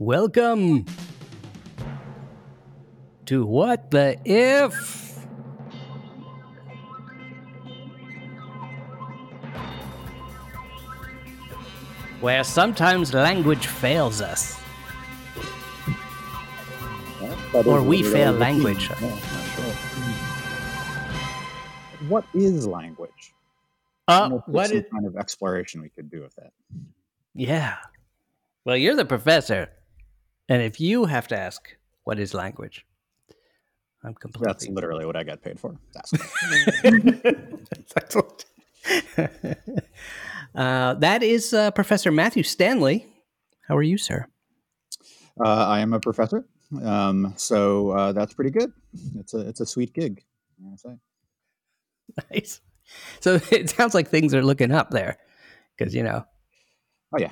Welcome to What the If? Where sometimes language fails us. Or we fail language. Sure. What is language? Uh, wonder if there's what some kind of exploration we could do with that? Yeah. Well, you're the professor. And if you have to ask, what is language? I'm completely. That's literally what I got paid for. That's excellent. uh, that is uh, Professor Matthew Stanley. How are you, sir? uh, I am a professor, um, so uh, that's pretty good. It's a it's a sweet gig. I wanna say. Nice. So it sounds like things are looking up there, because you know. Oh, yeah.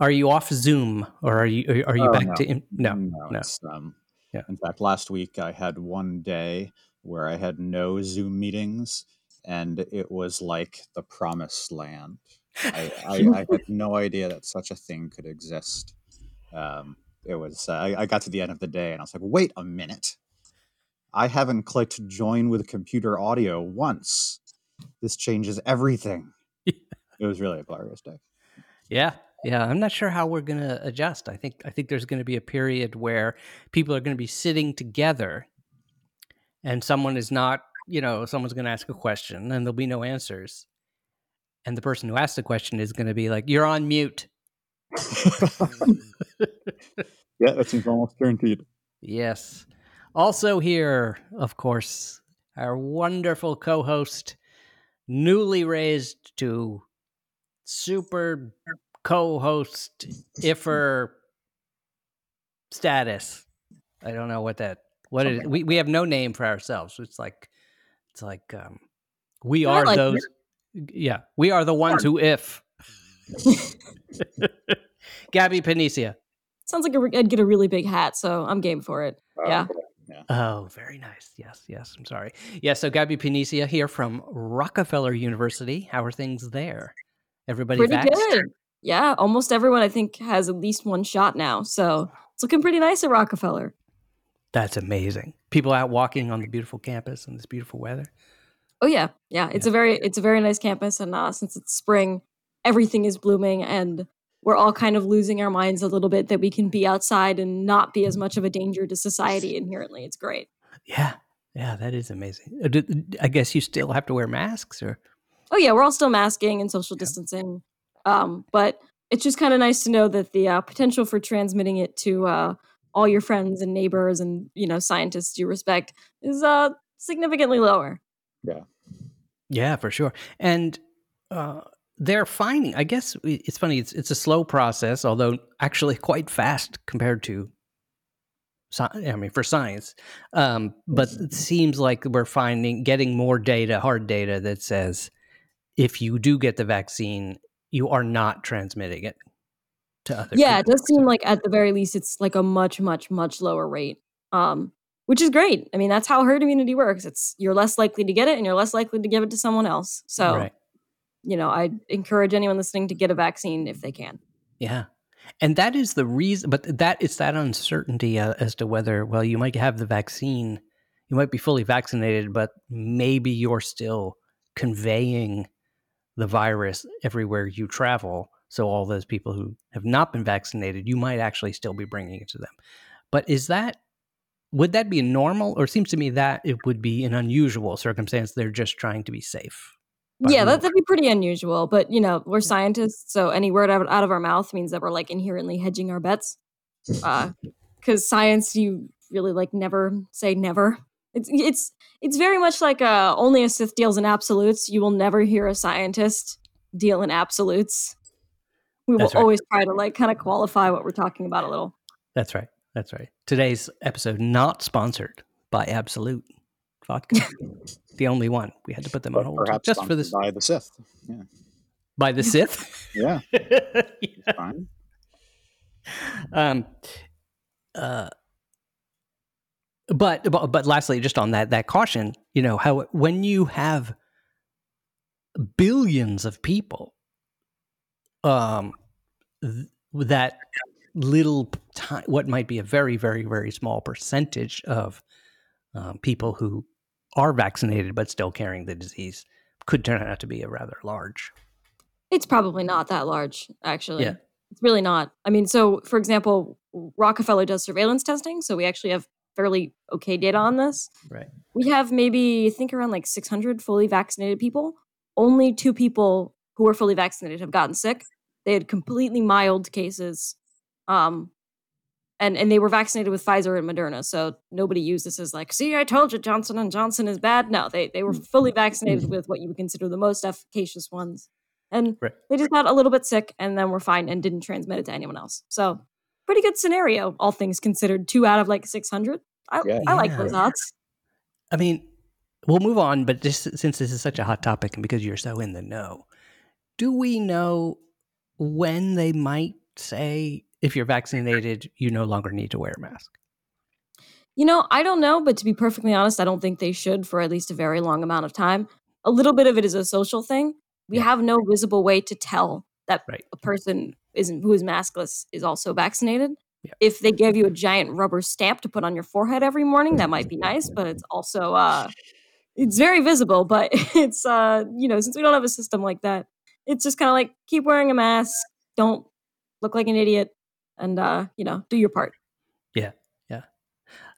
Are you off Zoom, or are you are you Oh, back no. to in, no? no. no. Um, Yeah. In fact, last week I had one day where I had no Zoom meetings, and it was like the promised land. I, I, I had no idea that such a thing could exist. Um, it was. Uh, I, I got to the end of the day, and I was like, "Wait a minute! I haven't clicked join with computer audio once. This changes everything." it was really a glorious day. Yeah, yeah. I'm not sure how we're going to adjust. I think I think there's going to be a period where people are going to be sitting together, and someone is not. You know, someone's going to ask a question, and there'll be no answers, and the person who asked the question is going to be like, "You're on mute." yeah, that seems almost guaranteed. Yes. Also here, of course, our wonderful co-host, newly raised to super co-host ifer status. I don't know what that what it is. Something We we have no name for ourselves. It's like it's like um we I are like it. those yeah, we are the ones who if Gabby Panicia. Sounds like a- I'd get a really big hat, so I'm game for it. Yeah. Oh, very nice. Yes, yes. I'm sorry. Yeah, so Gabby Panicia here from Rockefeller University. How are things there? Everybody Pretty vaxxed? good. Yeah, almost everyone I think has at least one shot now, so it's looking pretty nice at Rockefeller. That's amazing. People out walking on the beautiful campus in this beautiful weather. Oh yeah, yeah. It's a very it's a very nice campus, and uh, since it's spring, everything is blooming, and we're all kind of losing our minds a little bit that we can be outside and not be as much of a danger to society inherently. It's great. Yeah, yeah, that is amazing. Uh, I guess you still have to wear masks, or Oh yeah, we're all still masking and social distancing, um, but it's just kind of nice to know that the uh, potential for transmitting it to uh, all your friends and neighbors and you know scientists you respect is uh, significantly lower. yeah, yeah, for sure. And uh, they're finding. I guess it's funny. It's it's a slow process, although actually quite fast compared to. I mean, for science, um, but it seems like we're finding getting more data, hard data that says if you do get the vaccine, you are not transmitting it to other. Yeah, it does seem like at the very least it's like a much, much, much lower rate. Um, which is great. I mean, that's how herd immunity works. It's you're less likely to get it and you're less likely to give it to someone else. So, right. you know, I encourage anyone listening to get a vaccine if they can. Yeah. And that is the reason, but that it's that uncertainty uh, as to whether, well, you might have the vaccine, you might be fully vaccinated, but maybe you're still conveying the virus everywhere you travel. So all those people who have not been vaccinated, you might actually still be bringing it to them. But is that, would that be normal? Or it seems to me that it would be an unusual circumstance. They're just trying to be safe. Yeah, that, that'd be pretty unusual. But you know, we're scientists, so any word out, out of our mouth means that we're like inherently hedging our bets. Uh, because science, you really like never say never. It's it's it's very much like uh, only a Sith deals in absolutes. You will never hear a scientist deal in absolutes. We will right. always try to like kind of qualify what we're talking about a little. That's right. That's right. Today's episode not sponsored by Absolut Vodka. the only one. We had to put them on hold perhaps just for this by the Sith. Yeah, by the Sith. yeah, Yeah. fine. Um uh but, but but lastly just on that that caution, you know, how when you have billions of people um th- that little time, what might be a very, very, very small percentage of um, people who are vaccinated but still carrying the disease could turn out to be a rather large. It's probably not that large, actually. Yeah. It's really not. I mean, so for example, Rockefeller does surveillance testing, so we actually have fairly okay data on this. Right. We have maybe I think around like 600 fully vaccinated people. Only two people who were fully vaccinated have gotten sick. They had completely mild cases. Um and and they were vaccinated with Pfizer and Moderna, so nobody used this as like, "See, I told you Johnson and Johnson is bad." No, they they were fully vaccinated with what you would consider the most efficacious ones, and Right. they just got a little bit sick and then were fine and didn't transmit it to anyone else. So, pretty good scenario, all things considered. Two out of like six hundred. I, Yeah. I like Yeah. those odds. I mean, we'll move on, but just since this is such a hot topic and because you're so in the know, do we know when they might say if you're vaccinated, you no longer need to wear a mask? You know, I don't know, but to be perfectly honest, I don't think they should for at least a very long amount of time. A little bit of it is a social thing. We Yeah. have no visible way to tell that Right. a person isn't who is maskless is also vaccinated. Yeah. If they gave you a giant rubber stamp to put on your forehead every morning, that might be nice, but it's also uh it's very visible, but it's uh you know, since we don't have a system like that, it's just kind of like keep wearing a mask, don't look like an idiot and uh, you know, do your part. Yeah, yeah.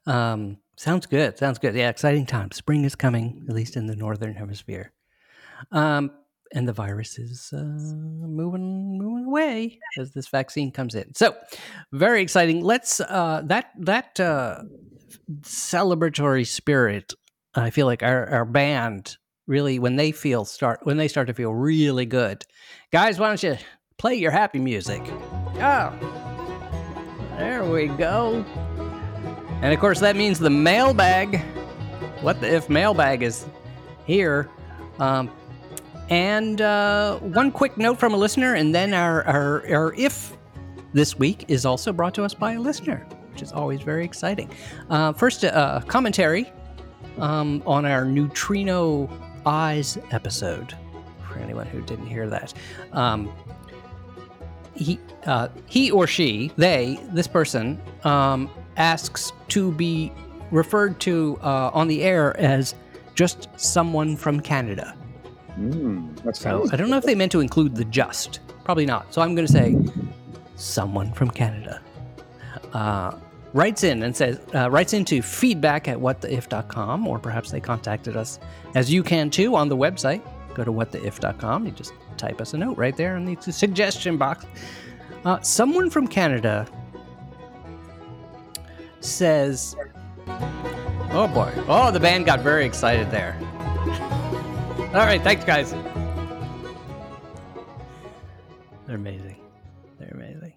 Um, sounds good. Sounds good. Yeah, exciting time. Spring is coming, at least in the northern hemisphere. Um, and the virus is uh, moving moving away as this vaccine comes in. So, very exciting. Let's uh, that that uh, celebratory spirit. I feel like our our band really when they feel start when they start to feel really good, guys. Why don't you play your happy music? Oh, there we go. And of course, that means the mailbag. What the if mailbag is here? Um, and uh, one quick note from a listener, and then our, our, our if this week is also brought to us by a listener, which is always very exciting. Uh, first, uh, commentary um, on our Neutrino Eyes episode, for anyone who didn't hear that. Um, he, uh, he or she, they, this person, um, asks to be referred to uh, on the air as just someone from Canada. Mm, that's So I don't know if they meant to include the just. Probably not. So I'm going to say someone from Canada. Uh, writes in and says, uh, writes into feedback at whattheif.com, or perhaps they contacted us as you can too on the website. Go to whattheif.com. You just type us a note right there in the suggestion box. Uh, someone from Canada says, Oh boy. Oh, the band got very excited there. All right, thanks, guys. They're amazing. They're amazing.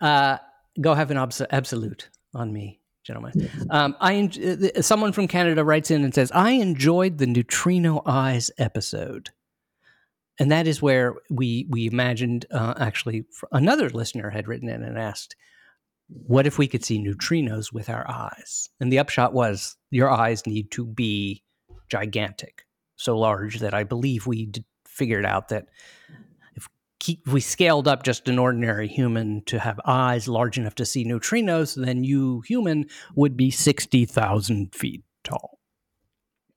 Uh, go have an obs- absolute on me, gentlemen. Um, I en- uh, someone from Canada writes in and says, "I enjoyed the Neutrino Eyes episode." And that is where we we imagined uh, actually another listener had written in and asked, "What if we could see neutrinos with our eyes?" And the upshot was, your eyes need to be gigantic, so large that I believe we figured out that if we scaled up just an ordinary human to have eyes large enough to see neutrinos, then you human would be sixty thousand feet tall,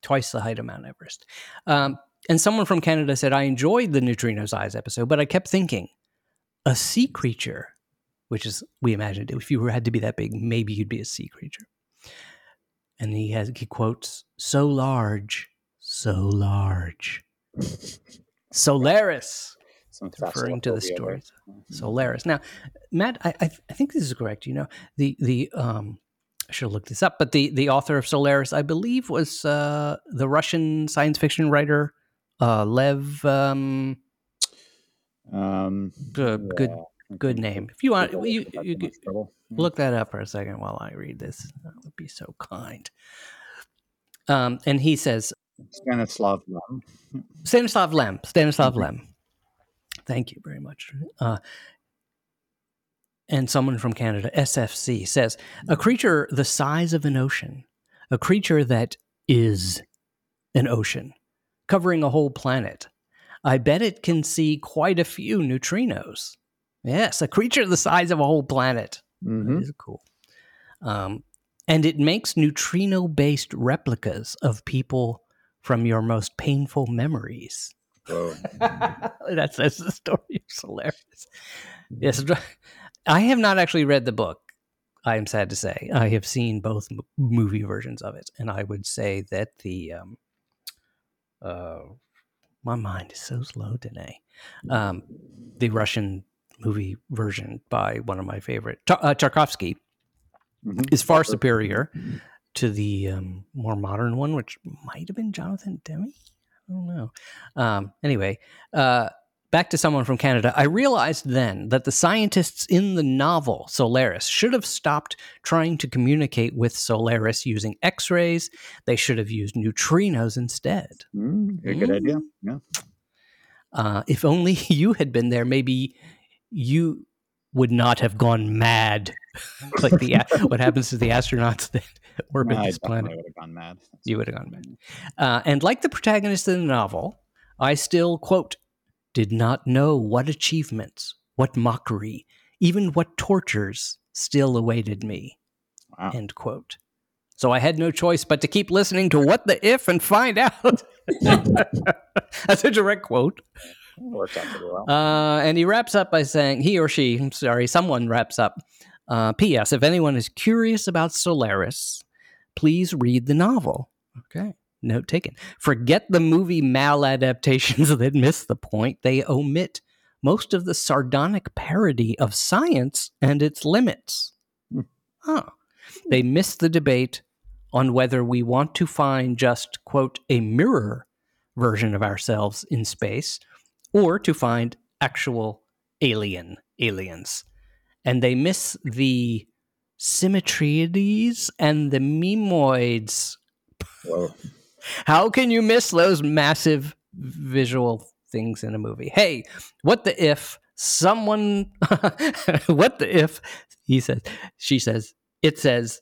twice the height of Mount Everest. Um, and someone from Canada said, I enjoyed the Neutrinos Eyes episode, but I kept thinking, a sea creature, which is, we imagined, if you had to be that big, maybe you'd be a sea creature. And he has, he quotes, so large, so large. Solaris, referring to the there. stories. Solaris. Now, Matt, I, I, I think this is correct. You know, the, the, um, I should have looked this up, but the, the author of Solaris, I believe, was uh, the Russian science fiction writer uh, Lev. Um, Um, good, good, yeah, I good name. If you want, you, you too much could trouble. Yeah. look that up for a second while I read this. That would be so kind. Um, and he says, Stanislav Lem. Stanislav Lem. Stanislav. Lem. Thank you very much. Uh, and someone from Canada, SFC, says a creature the size of an ocean, a creature that is an ocean, covering a whole planet. I bet it can see quite a few neutrinos. Yes, a creature the size of a whole planet. Mm-hmm. Is cool. Um, and it makes neutrino based replicas of people from your most painful memories. Whoa. that's, that's the story. It's hilarious. Yes, I have not actually read the book. I am sad to say. I have seen both m- movie versions of it, and I would say that the um, uh, my mind is so slow today. Um, the Russian movie version by one of my favorite Tar- uh, Tarkovsky Mhm. is far superior to the um, more modern one, which might have been Jonathan Demme. I don't know. Um, anyway, uh, back to someone from Canada. I realized then that the scientists in the novel Solaris should have stopped trying to communicate with Solaris using X rays. They should have used neutrinos instead. Mm, a good idea. Yeah. Uh, if only you had been there, maybe you would not have gone mad like the what happens to the astronauts that orbit I this planet. would have gone mad. You would have gone mad. Uh, and like the protagonist in the novel, I still, quote, did not know what achievements, what mockery, even what tortures still awaited me, Wow. end quote. So I had no choice but to keep listening to What the If and find out. That's a direct quote. Worked out pretty well. Uh, and he wraps up by saying, he or she, I'm sorry, someone wraps up. Uh, P.S. If anyone is curious about Solaris, please read the novel. Okay. Note taken. Forget the movie maladaptations that miss the point. They omit most of the sardonic parody of science and its limits. Hmm. Huh. They miss the debate on whether we want to find just, quote, a mirror version of ourselves in space or to find actual alien aliens. And they miss the symmetriads and the mimoids. Whoa. How can you miss those massive visual things in a movie? Hey, what the if someone, what the if, he says, she says, it says,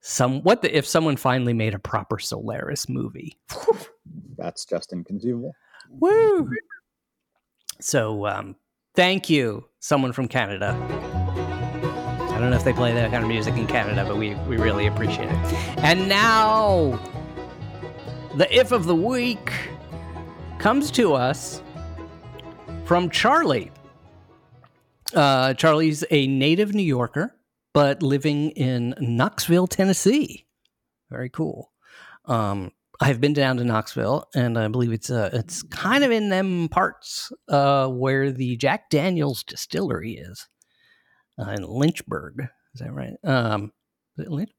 some, what the if someone finally made a proper Solaris movie? That's just inconceivable. Woo! So, um, thank you, someone from Canada. I don't know if they play that kind of music in Canada, but we, we really appreciate it. And now, the if of the week comes to us from Charlie. Uh, Charlie's a native New Yorker, but living in Knoxville, Tennessee. Very cool. Um, I've been down to Knoxville, and I believe it's uh, it's kind of in them parts uh, where the Jack Daniels distillery is uh, in Lynchburg. Is that right? Um, is it Lynch?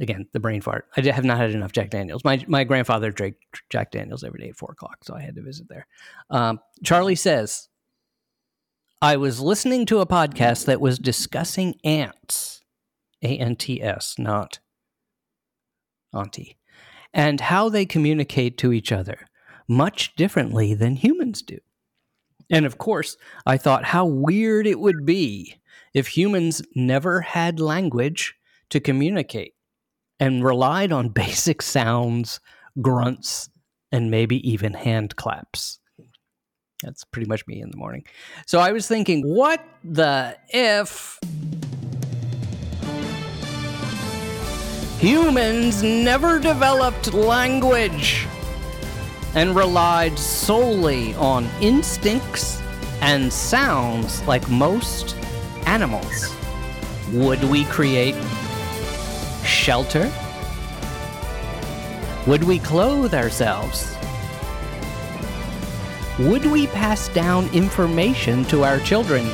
Again, the brain fart. I have not had enough Jack Daniels. My my grandfather drank Jack Daniels every day at four o'clock, so I had to visit there. Um, Charlie says, I was listening to a podcast that was discussing ants, A N T S, not auntie, and how they communicate to each other much differently than humans do. And of course, I thought how weird it would be if humans never had language to communicate and relied on basic sounds, grunts, and maybe even hand claps. That's pretty much me in the morning. So I was thinking, what the if humans never developed language and relied solely on instincts and sounds like most animals? Would we create shelter? Would we clothe ourselves? Would we pass down information to our children?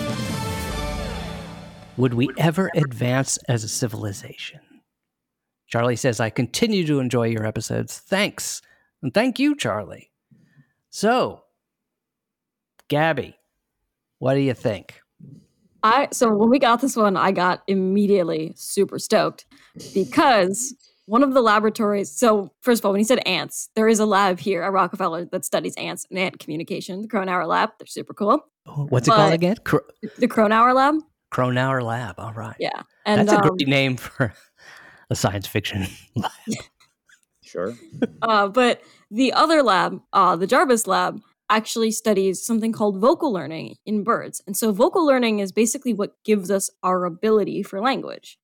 Would we ever advance as a civilization? Charlie says, I continue to enjoy your episodes. Thanks. And thank you, Charlie. So, Gabby, what do you think? I so when we got this one, I got immediately super stoked because one of the laboratories. So first of all, when he said ants, there is a lab here at Rockefeller that studies ants and ant communication. The Kronauer Lab. They're super cool. What's it called again? Cro- The Kronauer Lab. Kronauer Lab. All right. Yeah, and That's a um, great name for a science fiction lab. Sure. uh, but the other lab, uh, the Jarvis Lab, actually studies something called vocal learning in birds. And so vocal learning is basically what gives us our ability for language.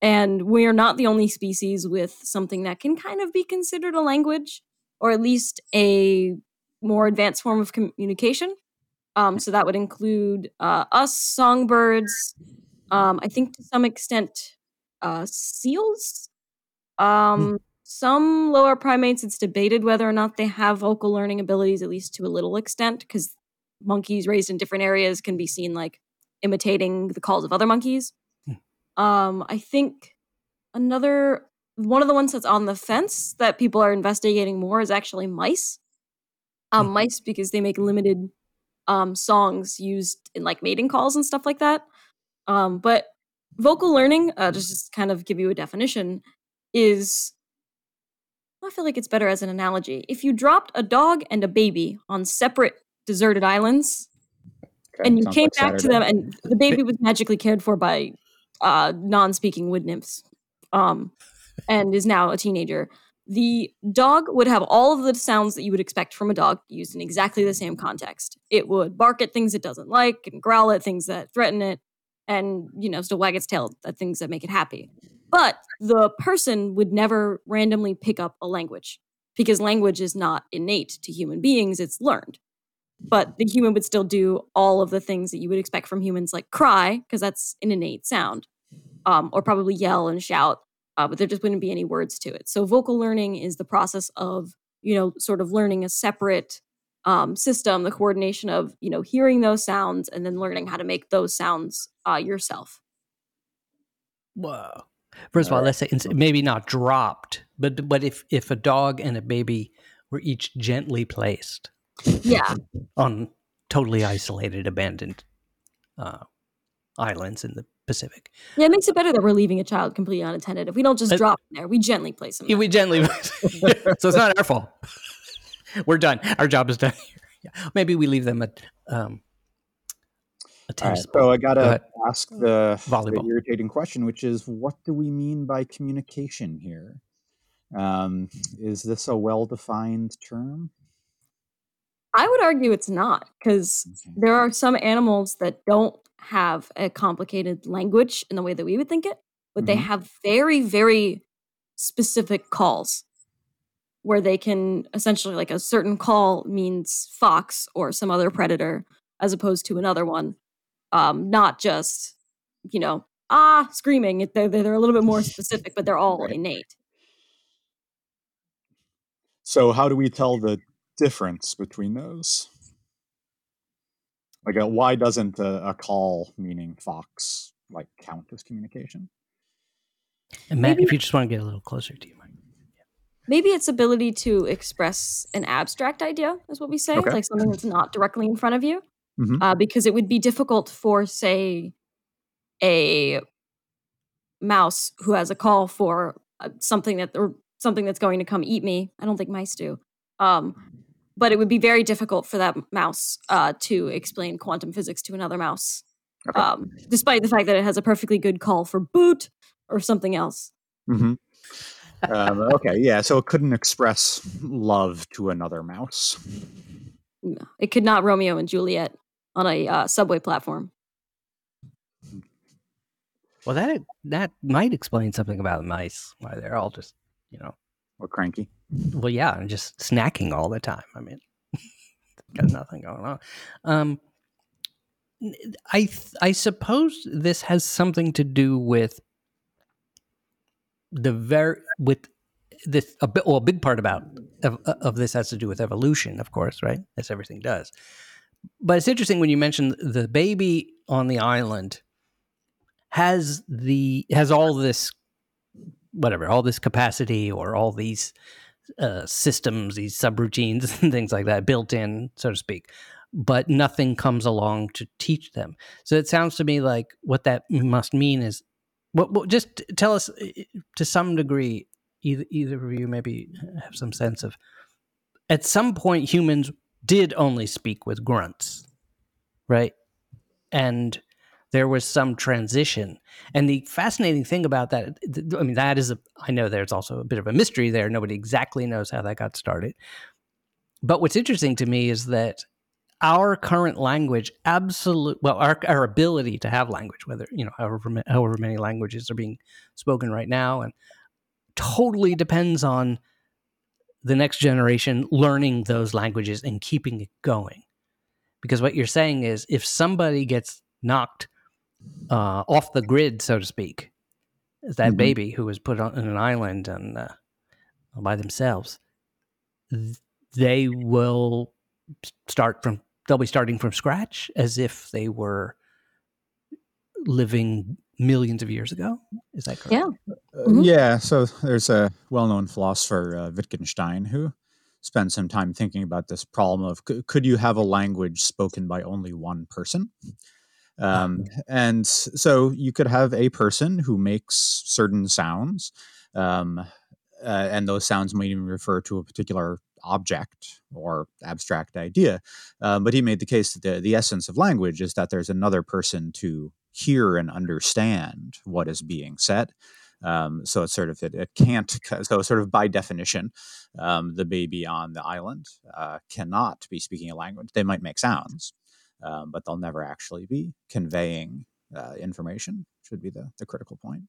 And we are not the only species with something that can kind of be considered a language, or at least a more advanced form of communication. Um, so that would include uh, us, songbirds, um, I think to some extent, uh, seals. Um, hmm. Some lower primates, it's debated whether or not they have vocal learning abilities, at least to a little extent, because monkeys raised in different areas can be seen like imitating the calls of other monkeys. Hmm. Um, I think another one of the ones that's on the fence that people are investigating more is actually mice. Um, hmm. mice because they make limited um, songs used in like mating calls and stuff like that. Um, but vocal learning, uh, just kind of give you a definition, is I feel like it's better as an analogy. If you dropped a dog and a baby on separate deserted islands, okay, and you came like back Saturday. to them, and the baby was magically cared for by uh, non-speaking wood nymphs, um, and is now a teenager. The dog would have all of the sounds that you would expect from a dog used in exactly the same context. It would bark at things it doesn't like and growl at things that threaten it, and you know still wag its tail at things that make it happy. But the person would never randomly pick up a language because language is not innate to human beings it's learned. But the human would still do all of the things that you would expect from humans like cry because that's an innate sound um, or probably yell and shout uh, but there just wouldn't be any words to it. So vocal learning is the process of you know sort of learning a separate um, system, the coordination of you know hearing those sounds and then learning how to make those sounds uh, yourself. Whoa! First of all, let's say maybe not dropped, but but if if a dog and a baby were each gently placed, yeah, on totally isolated, abandoned uh, islands in the Pacific. Yeah, it makes it better that we're leaving a child completely unattended. If we don't just uh, drop them there, we gently place them. There. We gently, so it's not our fault. We're done. Our job is done. yeah. Maybe we leave them at um, a tennis. Right, so I gotta Go ask the, the, irritating question, which is, what do we mean by communication here? Um, is this a well-defined term? I would argue it's not, because okay. there are some animals that don't have a complicated language in the way that we would think it, but mm-hmm. they have very, very specific calls where they can essentially like a certain call means fox or some other predator as opposed to another one. Um not just you know ah screaming. They're, they're a little bit more specific but they're all right. innate. So how do we tell the difference between those? Like a, why doesn't a, a call meaning fox like count as communication? And matt Maybe. if you just want to get a little closer to you. Mike maybe its ability to express an abstract idea is what we say okay. like something that's not directly in front of you mm-hmm. uh, because it would be difficult for say a mouse who has a call for uh, something that or something that's going to come eat me i don't think mice do um, but it would be very difficult for that mouse uh, to explain quantum physics to another mouse okay. um, despite the fact that it has a perfectly good call for boot or something else mm-hmm um, okay, yeah. So it couldn't express love to another mouse. No, it could not Romeo and Juliet on a uh, subway platform. Well, that that might explain something about mice. Why they're all just you know, or cranky. Well, yeah, and just snacking all the time. I mean, got nothing going on. Um, I I suppose this has something to do with the very with this a bit well a big part about of, of this has to do with evolution of course right? As everything does. But it's interesting when you mention the baby on the island has the has all this whatever all this capacity or all these uh, systems these subroutines and things like that built in so to speak but nothing comes along to teach them. So it sounds to me like what that must mean is well, well, just tell us to some degree. Either either of you maybe have some sense of. At some point, humans did only speak with grunts, right? And there was some transition. And the fascinating thing about that, I mean, that is a. I know there's also a bit of a mystery there. Nobody exactly knows how that got started. but what's interesting to me is that our current language absolute well our, our ability to have language whether you know however however many languages are being spoken right now and totally depends on the next generation learning those languages and keeping it going because what you're saying is if somebody gets knocked uh, off the grid so to speak that Mhm. baby who was put on an island and uh, by themselves th- they will start from they'll be starting from scratch as if they were living millions of years ago is that correct Yeah. Uh, Mhm. Yeah, so there's a well-known philosopher, uh, Wittgenstein, who spent some time thinking about this problem of c- could you have a language spoken by only one person? Um, and so you could have a person who makes certain sounds, um, uh, and those sounds might even refer to a particular object or abstract idea. Um, but he made the case that the, the essence of language is that there's another person to hear and understand what is being said. Um, so it's sort of it, it can't so sort of by definition, um, the baby on the island uh, cannot be speaking a language. They might make sounds, um, but they'll never actually be conveying uh, information. Should be the the critical point.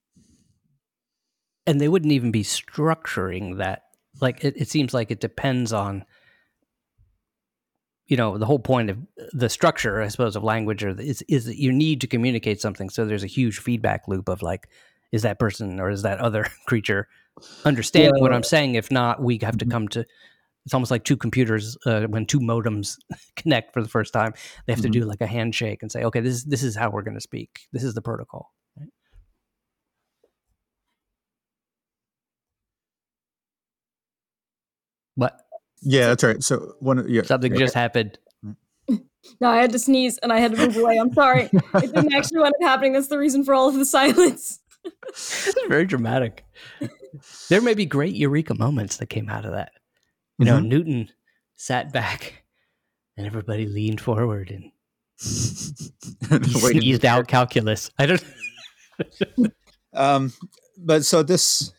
and they wouldn't even be structuring that like it, it seems like it depends on you know the whole point of the structure i suppose of language or the, is, is that you need to communicate something so there's a huge feedback loop of like is that person or is that other creature understanding what Yeah. i'm saying if not we have to Mhm. come to it's almost like two computers uh, when two modems connect for the first time they have Mhm. to do like a handshake and say okay this is this is how we're going to speak this is the protocol right? but Yeah, that's right. So one of yeah, something yeah. just happened No, I had to sneeze and I had to move away. I'm sorry. It didn't actually wind up happening. That's the reason for all of the silence. It's very dramatic. there may be great eureka moments that came out of that. You know, Mhm. Newton sat back and everybody leaned forward and he sneezed out calculus. I don't Um, but so this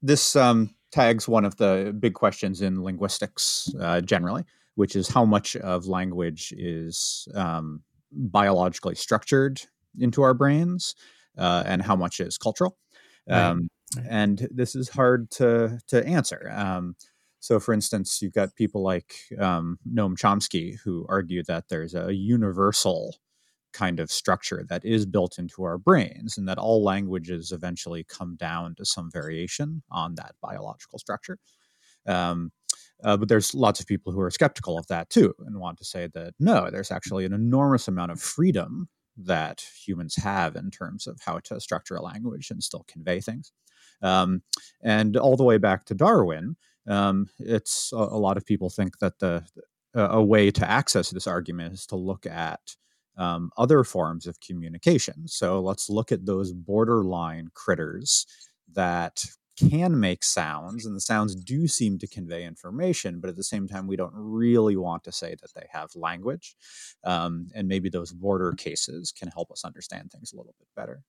this um, tags one of the big questions in linguistics uh, generally, which is how much of language is um, biologically structured into our brains, uh, and how much is cultural. Um, right. And this is hard to to answer. Um, so, for instance, you've got people like um, Noam Chomsky who argue that there's a universal kind of structure that is built into our brains, and that all languages eventually come down to some variation on that biological structure. Um, uh, but there's lots of people who are skeptical of that too, and want to say that no, there's actually an enormous amount of freedom that humans have in terms of how to structure a language and still convey things. Um, and all the way back to Darwin, um, it's a, a lot of people think that the a a way to access this argument is to look at um, other forms of communication. So let's look at those borderline critters that can make sounds, and the sounds do seem to convey information, but at the same time, we don't really want to say that they have language. Um, and maybe those border cases can help us understand things a little bit better.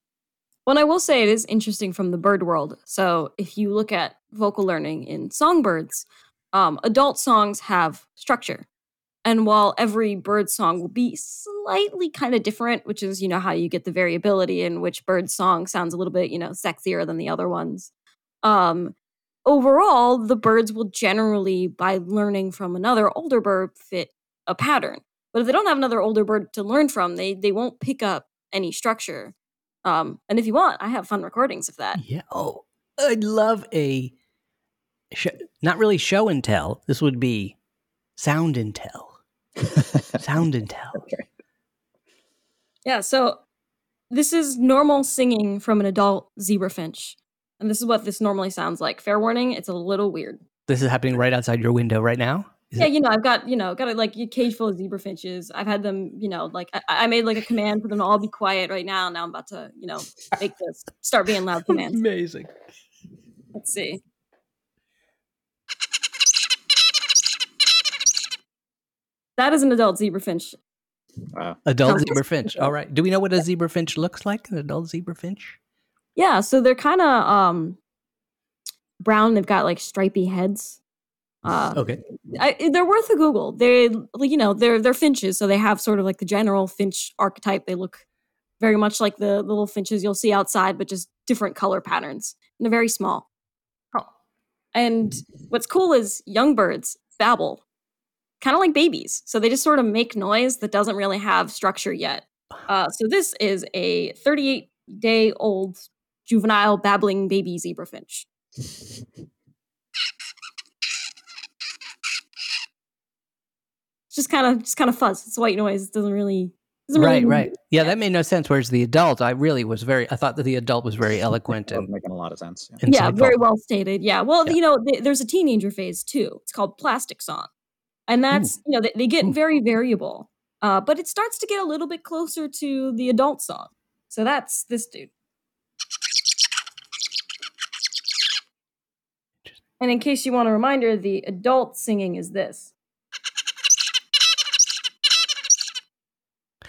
Well, I will say it is interesting from the bird world. So if you look at vocal learning in songbirds, um, adult songs have structure. And while every bird song will be slightly kind of different, which is, you know, how you get the variability in which bird song sounds a little bit, you know, sexier than the other ones. Um, overall, the birds will generally, by learning from another older bird, fit a pattern. But if they don't have another older bird to learn from, they they won't pick up any structure. Um, and if you want, I have fun recordings of that. Yeah. Oh, I'd love a sh- not really show and tell. This would be sound and tell. Sound and tell. Yeah, so this is normal singing from an adult zebra finch. And this is what this normally sounds like. Fair warning, it's a little weird. This is happening right outside your window right now. Is yeah, it- you know, I've got, you know, got a like a cage full of zebra finches. I've had them, you know, like I, I made like a command for them to all be quiet right now. Now I'm about to, you know, make this start being loud commands. Amazing. Let's see. That is an adult zebra finch. Wow. Adult Sounds zebra finch. All right. Do we know what a zebra finch looks like? An adult zebra finch? Yeah, so they're kind of um brown. They've got like stripy heads. Uh, Okay. I, they're worth a Google. They, you know, they're they're finches, so they have sort of like the general finch archetype. They look very much like the, the little finches you'll see outside, but just different color patterns. And they're very small. Oh. And what's cool is young birds babble, kind of like babies. So they just sort of make noise that doesn't really have structure yet. Uh, so this is a 38 day old juvenile babbling baby zebra finch. just kind of just kind of fuzz. It's white noise. It doesn't really doesn't right, really right. Yeah, that made no sense. Whereas the adult, I really was very. I thought that the adult was very eloquent That was and making a lot of sense. Yeah. yeah, very well stated. Yeah. Well, Yeah. you know, th- there's a teenager phase too. It's called plastic song. And that's, you know, they, they get Ooh. very variable. Uh, but it starts to get a little bit closer to the adult song. So that's this dude. And in case you want a reminder, the adult singing is this.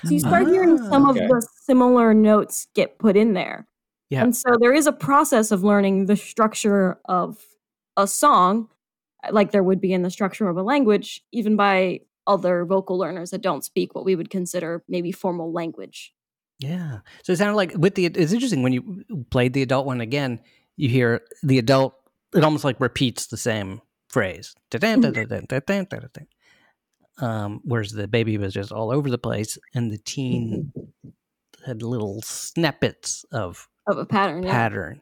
So you start hearing some of Ah, the similar notes get put in there. Yeah. And so there is a process of learning the structure of a song, like there would be in the structure of a language, even by other vocal learners that don't speak what we would consider maybe formal language. Yeah. So it sounded like with the it's interesting when you played the adult one again, you hear the adult it almost like repeats the same phrase. Um, whereas the baby was just all over the place and the teen had little snippets of Of a pattern. Pattern. Yeah,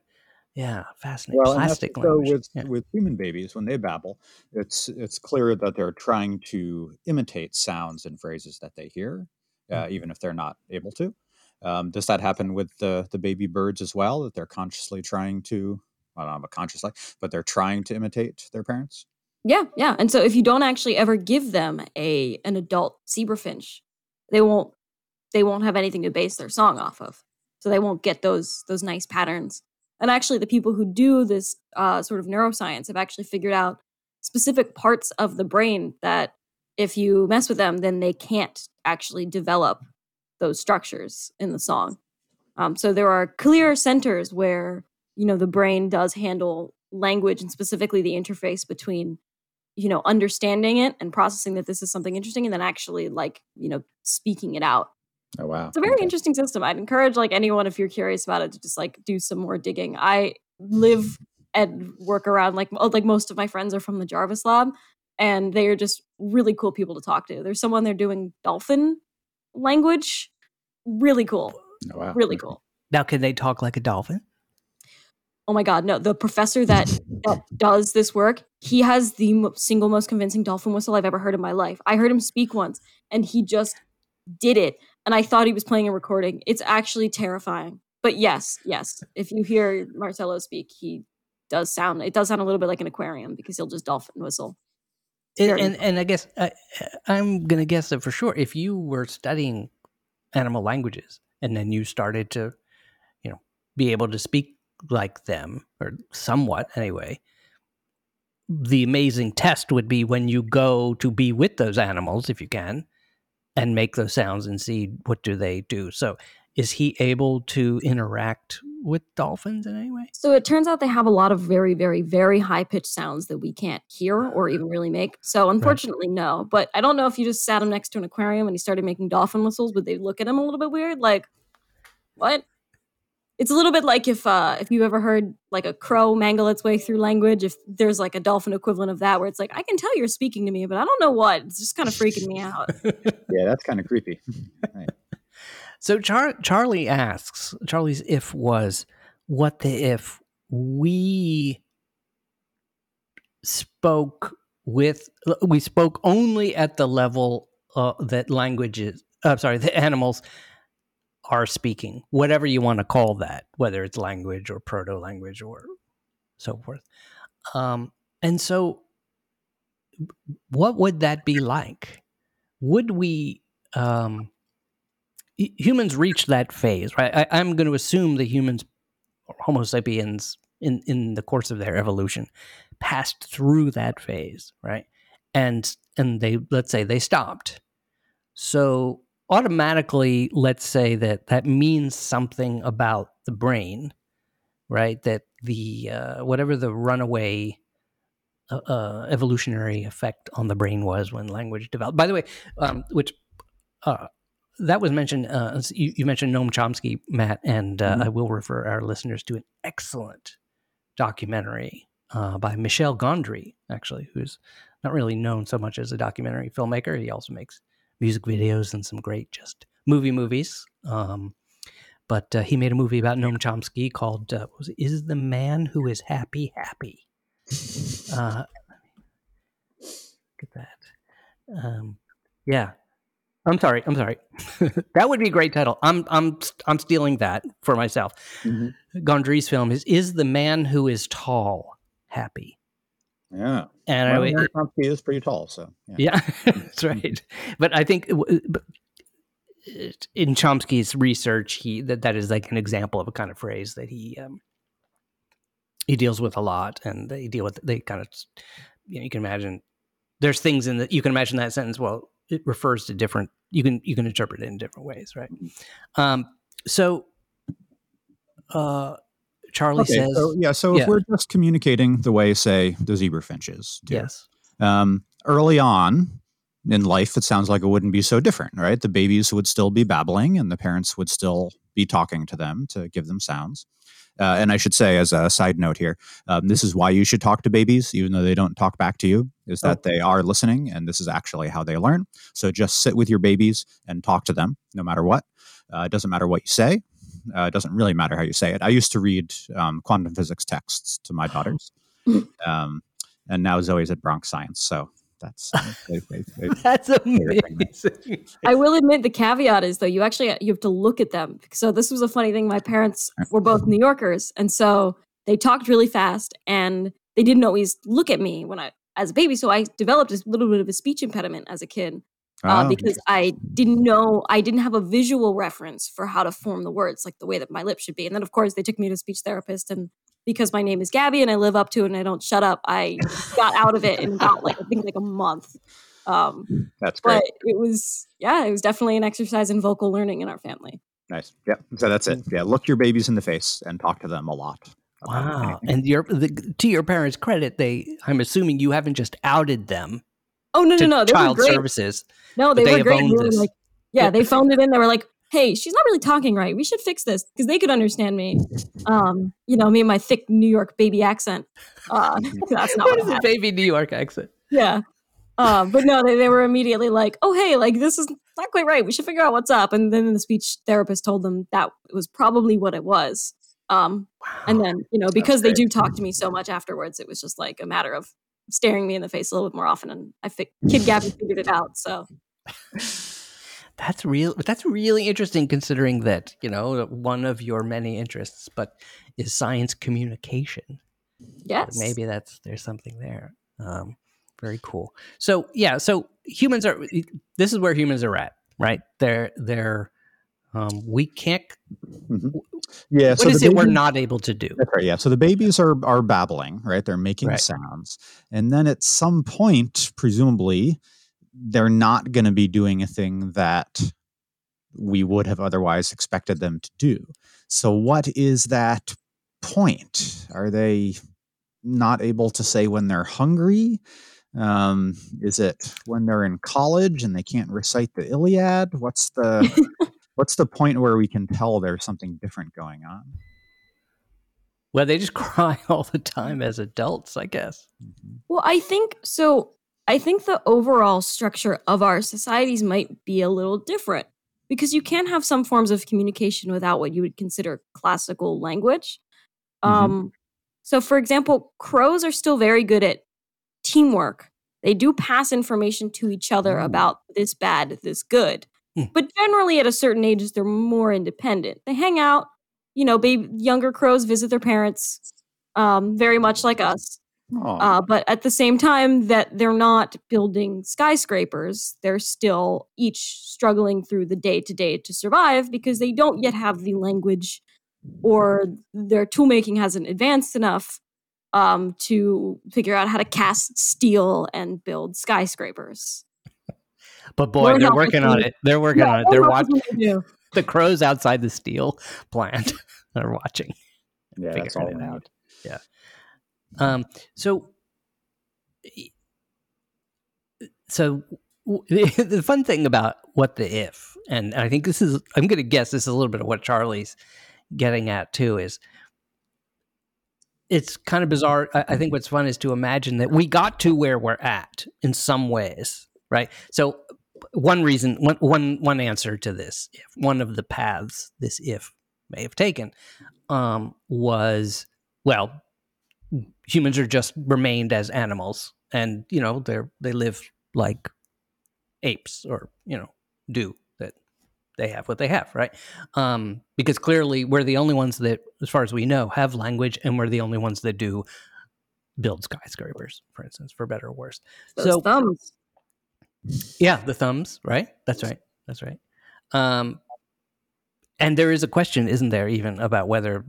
fascinating. Well, and that's so with Yeah. with human babies when they babble, it's it's clear that they're trying to imitate sounds and phrases that they hear, uh, even if they're not able to. Um, does that happen with the the baby birds as well? That they're consciously trying to, I don't know, but consciously, but they're trying to imitate their parents. Yeah, yeah. And so if you don't actually ever give them a an adult zebra finch, they won't they won't have anything to base their song off of. So they won't get those those nice patterns. And actually the people who do this uh, sort of neuroscience have actually figured out specific parts of the brain that if you mess with them, then they can't actually develop those structures in the song. Um, so there are clear centers where you know the brain does handle language and specifically the interface between you know understanding it and processing that this is something interesting and then actually like you know speaking it out Oh wow, it's a very Okay. interesting system. I'd encourage like anyone if you're curious about it to just like do some more digging. I live and work around like oh, like most of my friends are from the jarvis lab and they are just really cool people to talk to. There's someone there doing dolphin language. Really cool. Oh, wow. really cool. Now, can they talk like a dolphin? oh my god no. The professor that that does this work he has the mo- single most convincing dolphin whistle i've ever heard in my life. I heard him speak once and he just did it and i thought he was playing a recording. It's actually terrifying. But yes yes if you hear marcelo speak he does sound it does sound a little bit like an aquarium because he'll just dolphin whistle. And, and and I guess I, I'm gonna guess that for sure. If you were studying animal languages and then you started to, you know, be able to speak like them or somewhat anyway, the amazing test would be when you go to be with those animals, if you can, and make those sounds and see what do they do. So, is he able to interact with dolphins in any way? So it turns out they have a lot of very, very, very high pitched sounds that we can't hear ah. or even really make. So unfortunately, no. But I don't know if you just sat him next to an aquarium and he started making dolphin whistles, would they look at him a little bit weird? Like, what? It's a little bit like if uh if you've ever heard like a crow mangle its way through language, if there's like a dolphin equivalent of that where it's like, I can tell you're speaking to me, but I don't know what. It's just kind of freaking me out. Yeah, that's kind of creepy. Right. So Char- Charlie asks, Charlie's if was, what the if we spoke with, we spoke only at the level uh, that languages, I'm uh, sorry, the animals are speaking, whatever you want to call that, whether it's language or proto language or so forth. Um, and so, what would that be like? Would we, um, humans reach that phase, right? I, I'm going to assume the humans, or Homo sapiens, in in the course of their evolution, passed through that phase, right? And and they let's say they stopped. So automatically, let's say that that means something about the brain, right? That the uh, whatever the runaway uh, uh, evolutionary effect on the brain was when language developed. By the way, um, which uh, that was mentioned. Uh, you, you, mentioned Noam Chomsky, Matt, and uh, mm-hmm. I will refer our listeners to an excellent documentary uh, by Michel Gondry, actually, who's not really known so much as a documentary filmmaker. He also makes music videos and some great just movie movies. Um, but uh, he made a movie about Noam Chomsky called uh, was it, "Is the Man Who Is Happy Happy?" Uh, look at that. Um, yeah, I'm sorry. I'm sorry. that would be a great title. I'm I'm I'm stealing that for myself. Mm-hmm. Gondry's film is "Is the Man Who Is Tall Happy?" Yeah, and well, I, Chomsky is pretty tall, so yeah, yeah that's right. But I think but in Chomsky's research, he that that is like an example of a kind of phrase that he um, he deals with a lot, and they deal with they kind of you know you can imagine there's things in that you can imagine that sentence. Well, it refers to different. You can you can interpret it in different ways, right? Um, so, uh, Charlie okay, says, so, yeah. So yeah. if we're just communicating the way, say, the zebra finches, do, yes. Um, early on, in life, it sounds like it wouldn't be so different, right? The babies would still be babbling and the parents would still be talking to them to give them sounds. Uh, and I should say, as a side note here, um, this is why you should talk to babies, even though they don't talk back to you, is that oh. they are listening and this is actually how they learn. So just sit with your babies and talk to them no matter what. Uh, it doesn't matter what you say, uh, it doesn't really matter how you say it. I used to read um, quantum physics texts to my daughters. Um, and now Zoe's at Bronx Science. So that's they, they, they, that's amazing. I will admit the caveat is though you actually you have to look at them. So this was a funny thing. My parents were both New Yorkers, and so they talked really fast, and they didn't always look at me when I as a baby. So I developed a little bit of a speech impediment as a kid. Uh, oh. because I didn't know, I didn't have a visual reference for how to form the words, like the way that my lips should be. And then, of course, they took me to a speech therapist, and because my name is Gabby and I live up to it and I don't shut up, I got out of it in about like I think like a month. Um, That's great. But it was yeah, it was definitely an exercise in vocal learning in our family. Nice. Yeah. So that's it. Yeah. Look your babies in the face and talk to them a lot. Wow. And your the, to your parents' credit, they I'm assuming you haven't just outed them. Oh no no no! They child services. No, they, they were great. They were like, yeah, they phoned it in. They were like, hey, she's not really talking right. We should fix this because they could understand me. Um, you know, me and my thick New York baby accent. Uh, that's not what, what is a baby New York accent. Yeah. Uh, but no, they, they were immediately like, oh, hey, like this is not quite right. We should figure out what's up. And then the speech therapist told them that it was probably what it was. Um, wow. And then, you know, because they do talk to me so much afterwards, it was just like a matter of staring me in the face a little bit more often. And I think Kid Gabby figured it out. So. That's real. But that's really interesting, considering that you know one of your many interests, but is science communication. Yes, maybe that's there's something there. Um, very cool. So yeah, so humans are. This is where humans are at, right? They're they're. Um, we can't. Mm-hmm. Yeah. What so is it we're not able to do? Right. Yeah. So the babies are are babbling, right? They're making right. sounds, and then at some point, presumably, they're not going to be doing a thing that we would have otherwise expected them to do. So, what is that point? Are they not able to say when they're hungry? Um, is it when they're in college and they can't recite the Iliad? What's the what's the point where we can tell there's something different going on? Well, they just cry all the time as adults, I guess. Mm-hmm. Well, I think so. I think the overall structure of our societies might be a little different because you can have some forms of communication without what you would consider classical language. Mm-hmm. Um, so, for example, crows are still very good at teamwork. They do pass information to each other mm. about this bad, this good. Mm. But generally, at a certain age, they're more independent. They hang out. You know, baby, younger crows visit their parents, um, very much like us. Uh, but at the same time, that they're not building skyscrapers, they're still each struggling through the day to day to survive because they don't yet have the language or their tool making hasn't advanced enough um, to figure out how to cast steel and build skyscrapers. But boy, they're working on it. They're working yeah, on it. They're watching the crows outside the steel plant. they're watching. Yeah, that's all it out. Yeah. Um, so so the fun thing about what the if, and I think this is, I'm going to guess this is a little bit of what Charlie's getting at too, is it's kind of bizarre. I think what's fun is to imagine that we got to where we're at in some ways, right? So one reason, one, one, one answer to this, if one of the paths this if may have taken, um, was well, humans are just remained as animals, and you know they're they live like apes or you know do that they have what they have right? Um, because clearly we're the only ones that as far as we know have language and we're the only ones that do build skyscrapers for instance for better or worse. Those so thumbs yeah the thumbs right that's right that's right um, and there is a question isn't there even about whether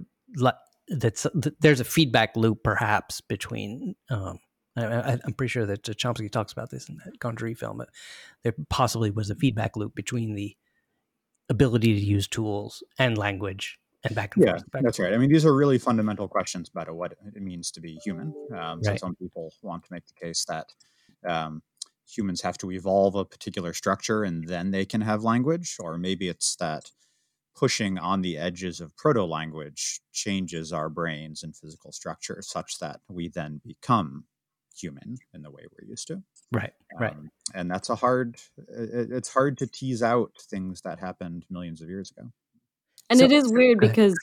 that's there's a feedback loop perhaps between um, I, am pretty sure that Chomsky talks about this in that Gondry film. But there possibly was a feedback loop between the ability to use tools and language and back and yeah, forth. Back that's right. I mean, these are really fundamental questions about what it means to be human. Um, right. So some people want to make the case that um, humans have to evolve a particular structure and then they can have language, or maybe it's that pushing on the edges of proto language changes our brains and physical structure such that we then become human in the way we're used to. Right. Right. Um, and that's a hard. It, it's hard to tease out things that happened millions of years ago. And so, it is weird because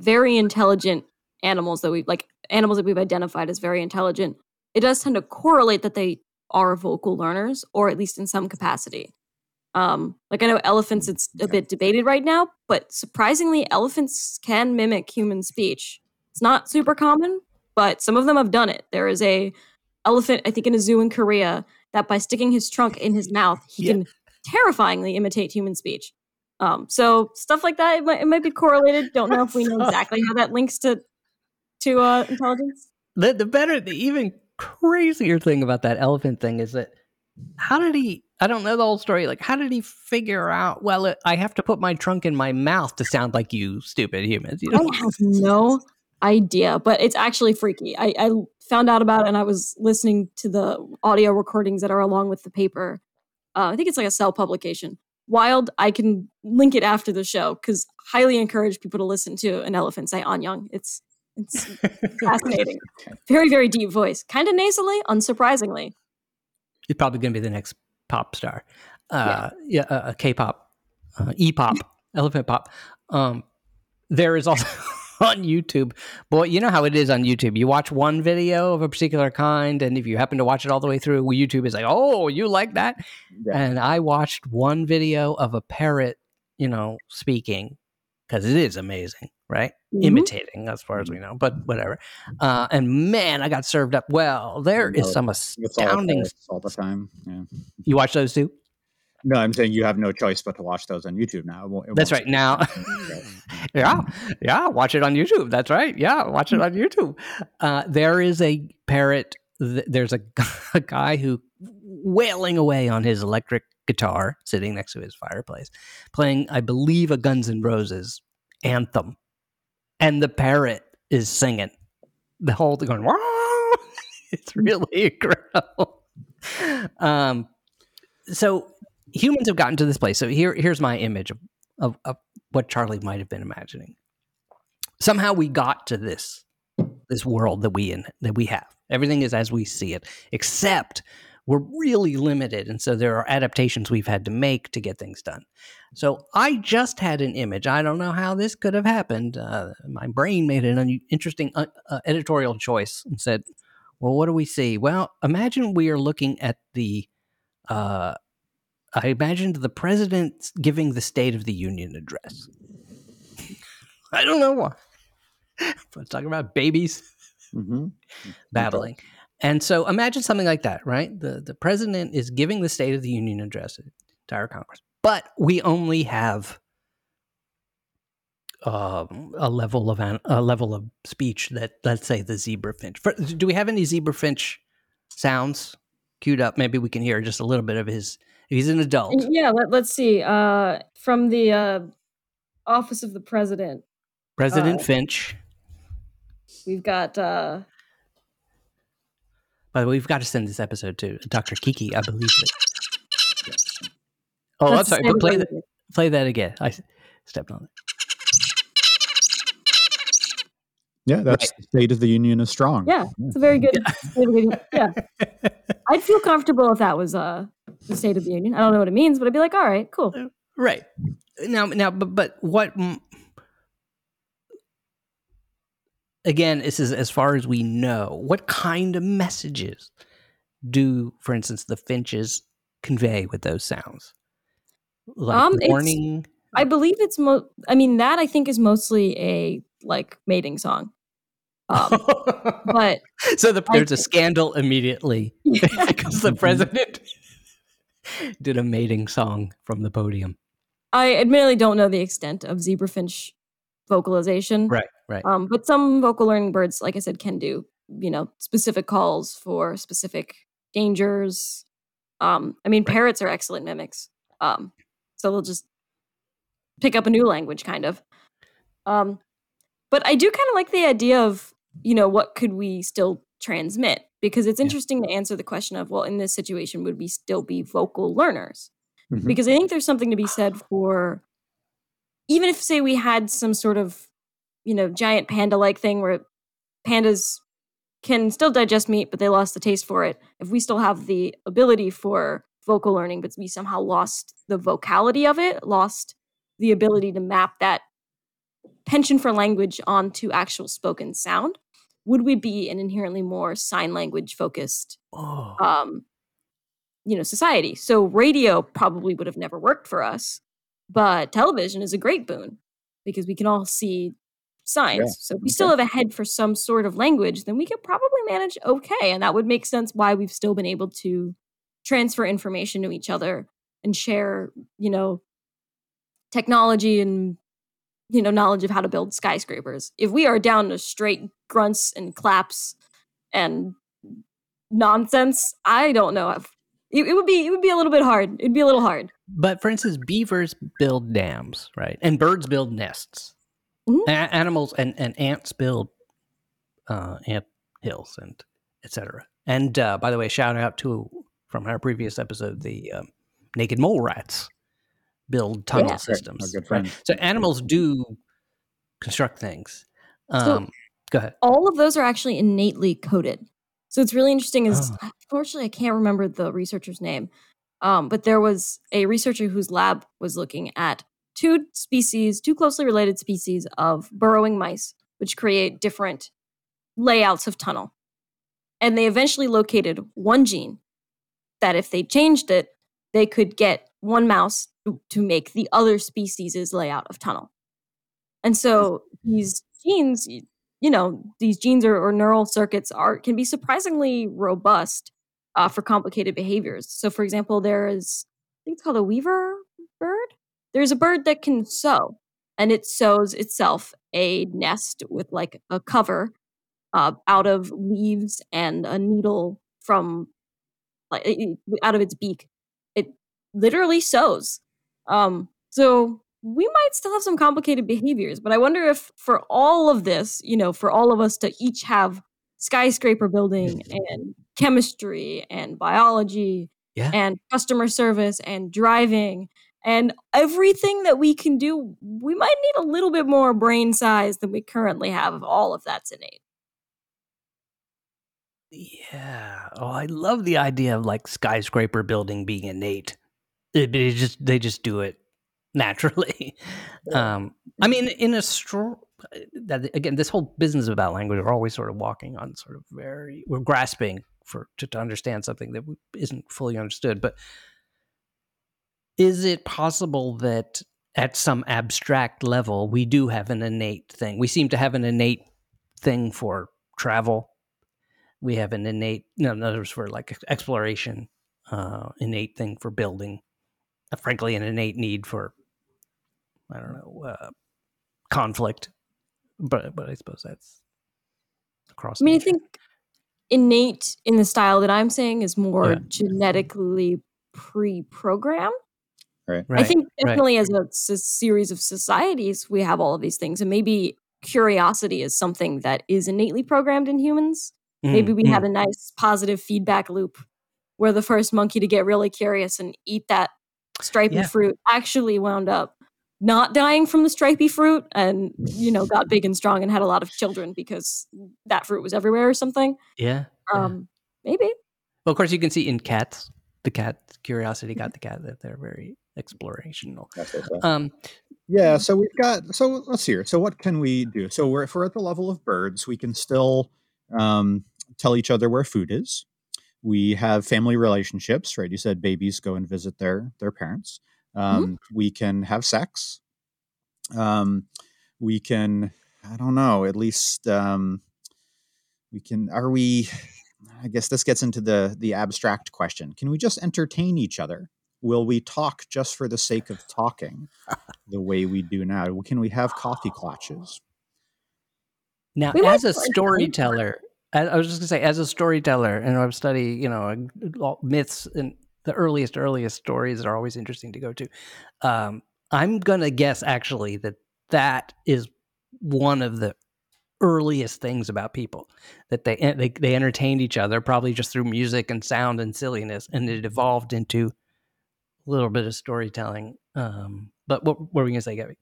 very intelligent animals that we like animals that we've identified as very intelligent. It does tend to correlate that they are vocal learners, or at least in some capacity. Um, like I know elephants, it's a bit debated right now, but surprisingly, elephants can mimic human speech. It's not super common, but some of them have done it. There is a elephant, I think, in a zoo in Korea, that by sticking his trunk in his mouth, he yeah. can terrifyingly imitate human speech. Um, so stuff like that, it might, it might be correlated. Don't know if we know exactly how that links to to uh, intelligence. The, the better, the even crazier thing about that elephant thing is that how did he? I don't know the whole story. Like, how did he figure out? Well, it, I have to put my trunk in my mouth to sound like you, stupid humans. You know? I have no idea, but it's actually freaky. I, I found out about it and I was listening to the audio recordings that are along with the paper. Uh, I think it's like a cell publication. Wild, I can link it after the show because highly encourage people to listen to an elephant say annyeong. It's it's fascinating. Very, very deep voice. Kind of nasally, unsurprisingly. He's probably going to be the next pop star. Uh, yeah, yeah uh, K-pop, uh, E-pop, elephant pop. Um, there is also on YouTube. Boy, you know how it is on YouTube. You watch one video of a particular kind, and if you happen to watch it all the way through, YouTube is like, "Oh, you like that?" Yeah. And I watched one video of a parrot, you know, speaking because it is amazing, right? Mm-hmm. Imitating, as far as we know, but whatever. Uh, and man, I got served up well. There is some astounding all, all the time. Yeah. You watch those too? No, I'm saying you have no choice but to watch those on YouTube now. It won't, it That's right. Now, yeah, yeah, watch it on YouTube. That's right. Yeah, watch it on YouTube. Uh, there is a parrot. Th- there's a, a guy who wailing away on his electric guitar, sitting next to his fireplace, playing, I believe, a Guns N' Roses anthem, and the parrot is singing the whole thing going. Wah! It's really incredible. Um, so humans have gotten to this place. So here, here's my image of, of, of what Charlie might have been imagining. Somehow we got to this this world that we in that we have. Everything is as we see it, except we're really limited, and so there are adaptations we've had to make to get things done. So I just had an image. I don't know how this could have happened. Uh, my brain made an un- interesting uh, uh, editorial choice and said, "Well, what do we see? Well, imagine we are looking at the uh, I imagined the president giving the State of the Union address. I don't know why. But talking about babies mm-hmm. battling. And so imagine something like that, right? The the president is giving the State of the Union address to the entire Congress, but we only have um, a level of an, a level of speech that let's say the zebra finch. For, do we have any zebra finch sounds queued up? Maybe we can hear just a little bit of his He's an adult. Yeah, let, us see. Uh, from the uh, Office of the President. President uh, Finch. We've got. Uh, By the way, we've got to send this episode to Dr. Kiki. I believe it. Oh, I'm sorry. But play same that. Play that again. I stepped on it. Yeah, that's the State of the Union is strong. Yeah, it's a very good. Yeah. I'd feel comfortable if that was uh, the State of the Union. I don't know what it means, but I'd be like, all right, cool. right now, now, but but what? mm, Again, this is as far as we know. What kind of messages do, for instance, the finches convey with those sounds? Like Um, warning. I believe it's mo. I mean, that I think is mostly a like mating song. Um, but so the, there's a scandal immediately because the president did a mating song from the podium. I admittedly don't know the extent of zebrafinch vocalization. Right, right. Um, but some vocal learning birds, like I said, can do you know specific calls for specific dangers. Um, I mean, Right. parrots are excellent mimics. Um, so they'll just pick up a new language, kind of. Um, but I do kind of like the idea of you know what could we still transmit because it's Yeah. interesting to answer the question of well, in this situation, would we still be vocal learners? Mhm. because I think there's something to be said for even if say we had some sort of you know giant panda like thing where pandas can still digest meat but they lost the taste for it if we still have the ability for vocal learning but we somehow lost the vocality of it lost the ability to map that penchant for language onto actual spoken sound would we be an inherently more sign language focused Oh, um, you know, society. So radio probably would have never worked for us, but television is a great boon because we can all see signs. Yeah, So if we still have a head for some sort of language, then we could probably manage okay, and that would make sense why we've still been able to transfer information to each other and share, you know, technology and you know knowledge of how to build skyscrapers. If we are down to straight grunts and claps and nonsense, I don't know. If, it, it would be it would be a little bit hard. It'd be a little hard. But for instance, beavers build dams, right? And birds build nests. Mhm. A- animals and, and ants build uh, ant hills and etc. And uh, by the way, shout out to from our previous episode the um, naked mole rats build tunnel Yeah. Systems. right? So animals do construct things. So- Um, go ahead. All of those are actually innately coded. So it's really interesting. Is Oh. unfortunately I can't remember the researcher's name, um, but there was a researcher whose lab was looking at two species, two closely related species of burrowing mice, which create different layouts of tunnel. And they eventually located one gene that, if they changed it, they could get one mouse to- make the other species' layout of tunnel. And so these genes, you know, these genes or, or neural circuits are can be surprisingly robust uh, for complicated behaviors. So, for example, there is, I think it's called a weaver bird. There's a bird that can sew, and it sews itself a nest with like a cover uh, out of leaves and a needle from like out of its beak. It literally sews. Um, so we might still have some complicated behaviors, but I wonder if for all of this, you know, for all of us to each have skyscraper building and chemistry and biology Yeah. and customer service and driving and everything that we can do, we might need a little bit more brain size than we currently have if all of that's innate. Yeah. Oh, I love the idea of like skyscraper building being innate. It, it just they just do it naturally. Um, I mean, in a straw. That again, this whole business about language, we're always sort of walking on sort of very, we're grasping for to, to understand something that isn't fully understood. But is it possible that at some abstract level we do have an innate thing? We seem to have an innate thing for travel we have an innate no in other words for like exploration uh innate thing for building uh, frankly an innate need for i don't know uh conflict but but i suppose that's across I mean, I think innate in the style that I'm saying is more Yeah. genetically pre-programmed. Right. I Right, think right. definitely as a s- series of societies, we have all of these things, and maybe curiosity is something that is innately programmed in humans. Maybe Mm, we mm. had a nice positive feedback loop where the first monkey to get really curious and eat that stripy Yeah. fruit actually wound up not dying from the stripy fruit and you know got big and strong and had a lot of children because that fruit was everywhere or something. Yeah. yeah. Um, maybe. Well, of course, you can see in cats, the cat curiosity got the cat that they're very explorational. That's what I said. Um, Yeah, so we've got so let's see here. So what can we do? So we're if we're at the level of birds, we can still um, tell each other where food is. We have family relationships, right? You said babies go and visit their their parents. Um, We can have sex. Um, we can, I don't know, at least um, we can. Are we? I guess this gets into the the abstract question. Can we just entertain each other? Will we talk just for the sake of talking? the way we do now? Can we have coffee clutches? now, We as a storyteller, I, I was just gonna say, as a storyteller, and I've studied, you know, myths and the earliest, earliest stories are always interesting to go to. Um, I'm gonna guess actually that that is one of the earliest things about people that they they they entertained each other probably just through music and sound and silliness, and it evolved into a little bit of storytelling. Um, but what, what were we gonna say, Gabby?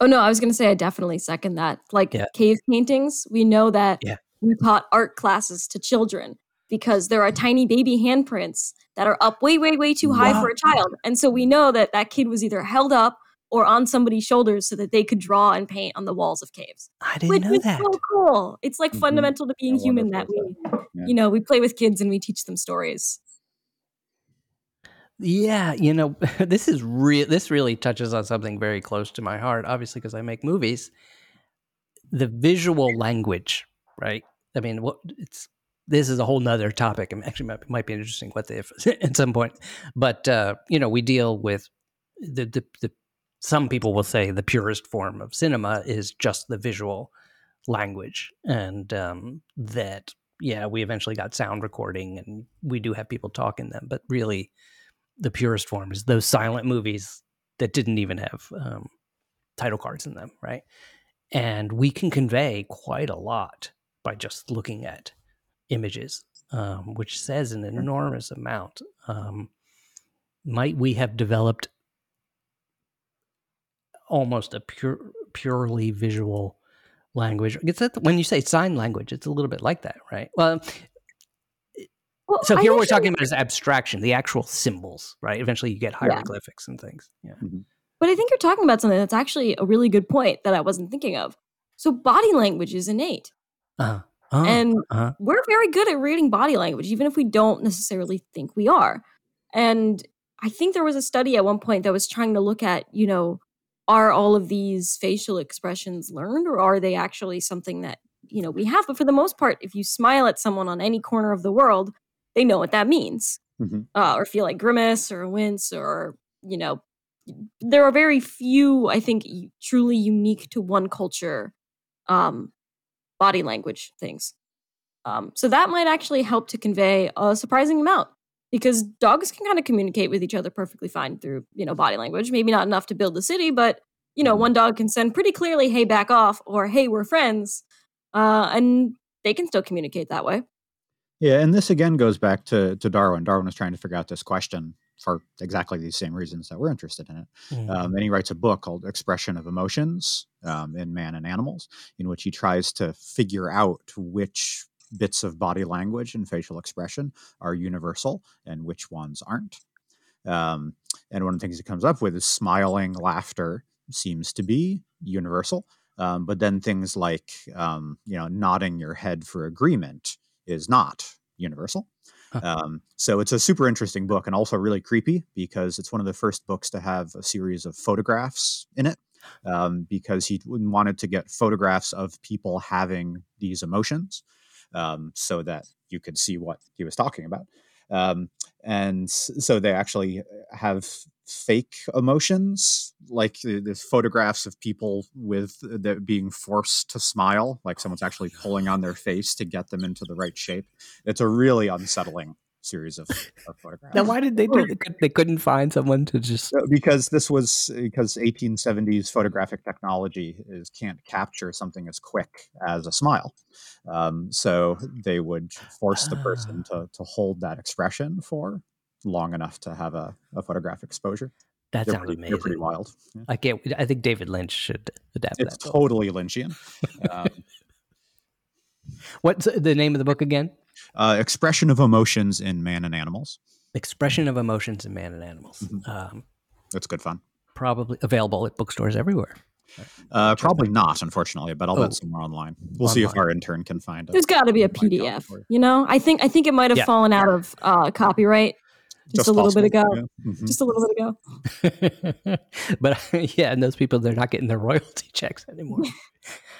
Oh no, I was going to say I definitely second that. Like Yeah. cave paintings, we know that Yeah. we taught art classes to children because there are tiny baby handprints that are up way, way, way too high Wow. for a child, and so we know that that kid was either held up or on somebody's shoulders so that they could draw and paint on the walls of caves. I didn't Which know is that. so cool. It's like Mhm. fundamental to being How human that we, Yeah. you know, we play with kids and we teach them stories. Yeah, you know, this is real. This really touches on something very close to my heart. Obviously, because I make movies. The visual language, right? I mean, what it's this is a whole nother topic. and actually might, might be interesting what if at some point. But uh, you know, we deal with the, the the some people will say the purest form of cinema is just the visual language, and um, that yeah, we eventually got sound recording, and we do have people talk in them, but really the purest form is those silent movies that didn't even have um, title cards in them, right? And we can convey quite a lot by just looking at images, um, which says an enormous amount. Um, might we have developed almost a pure, purely visual language? It's that when you say sign language, it's a little bit like that, right? Well, Well, so I here we're talking about is abstraction, the actual symbols, right? Eventually, you get hieroglyphics and things. Yeah. But I think you're talking about something that's actually a really good point that I wasn't thinking of. So body language is innate. Uh-huh. Oh, and uh-huh. we're very good at reading body language, even if we don't necessarily think we are. And I think there was a study at one point that was trying to look at, you know, are all of these facial expressions learned or are they actually something that, you know, we have? But for the most part, if you smile at someone on any corner of the world, they know what that means. Mhm. Uh, or feel like grimace or wince or, you know, there are very few, I think, truly unique to one culture um, body language things. Um, so that might actually help to convey a surprising amount because dogs can kind of communicate with each other perfectly fine through, you know, body language. Maybe not enough to build a city, but you know, Mhm. one dog can send pretty clearly, "Hey, back off," or "Hey, we're friends," uh, and they can still communicate that way. Yeah, and this again goes back to to Darwin. Darwin was trying to figure out this question for exactly these same reasons that we're interested in it. Mhm. Um, and he writes a book called Expression of Emotions um, in Man and Animals, in which he tries to figure out which bits of body language and facial expression are universal and which ones aren't. Um, and one of the things he comes up with is smiling laughter seems to be universal. Um, but then things like, um, you know, nodding your head for agreement is not universal. Um, so it's a super interesting book and also really creepy because it's one of the first books to have a series of photographs in it um, because he wanted to get photographs of people having these emotions um, so that you could see what he was talking about. Um, and so they actually have fake emotions, like the, the photographs of people with that being forced to smile, like someone's actually pulling on their face to get them into the right shape. It's a really unsettling series of, of photographs. Now, why did they do it? They couldn't find someone to just. Because this was because 1870s photographic technology is can't capture something as quick as a smile, um, so they would force the person to to hold that expression for long enough to have a, a photographic exposure. That They're sounds pretty, they're amazing. pretty wild. Yeah. I can't. I think David Lynch should adapt It's that. book. totally Lynchian. Um, What's the name of the book again? Uh, expression of emotions in man and animals. Expression of Emotions in Man and Animals. Mhm. Um, That's good fun. probably available at bookstores everywhere. Uh, probably not, unfortunately, but I'll Oh. bet somewhere online. We'll see if our intern can find it. There's got to be a PDF. you. You know, I think I think it might have Yeah. fallen out of uh, copyright just, a little bit ago. possible, yeah. Mhm. Just a little bit ago. but yeah, and those people they're not getting their royalty checks anymore.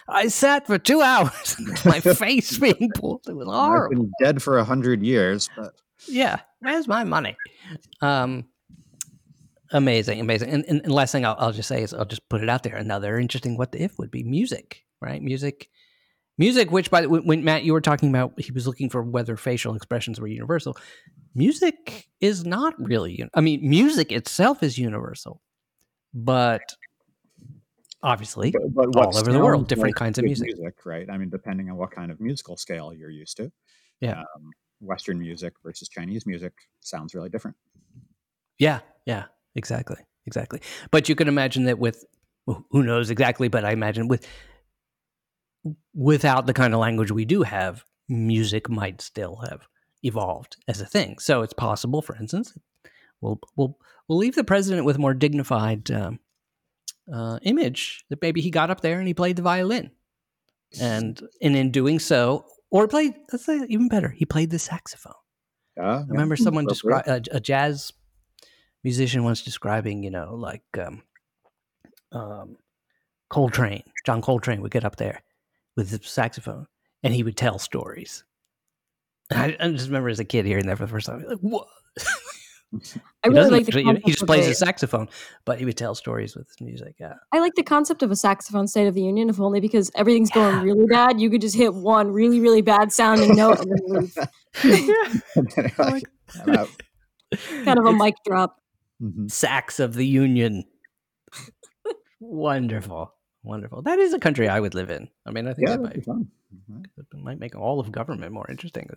I sat for two hours, my face being pulled. It was I've horrible. been dead for a hundred years, but Yeah, where's my money? Um, amazing, amazing. And, and, and last thing I'll, I'll just say is I'll just put it out there. Another interesting what the if would be music, right? Music, music. Which by the when, when Matt you were talking about, he was looking for whether facial expressions were universal. Music is not really. I mean, music itself is universal, but obviously but, but all over the world, different kinds of good music. right? I mean, depending on what kind of musical scale you're used to. Yeah. Um, Western music versus Chinese music sounds really different. Yeah, yeah, exactly, exactly. But you can imagine that with who who knows exactly, but I imagine with without the kind of language we do have, music might still have evolved as a thing. So it's possible, for instance, we'll we'll we'll leave the president with more dignified um, uh, image that maybe he got up there and he played the violin, and and in doing so, or played let's say even better, he played the saxophone. Yeah, I remember someone appropriate. describe a, a jazz musician once describing, you know, like um, um, Coltrane. John Coltrane would get up there with his saxophone, and he would tell stories. I, I just remember as a kid hearing that for the first time, like, what? I he, really like the actually- concept he just plays a- the saxophone, but he would tell stories with his music. Yeah, I like the concept of a saxophone State of the Union, if only because everything's Yeah. going really bad. You could just hit one really, really bad sounding note and then leave. And like, kind of a It's mic drop. Mhm. Sax of the Union. wonderful, wonderful. That is a country I would live in. I mean, I think Yeah, that might be fun. It might make all of government more interesting.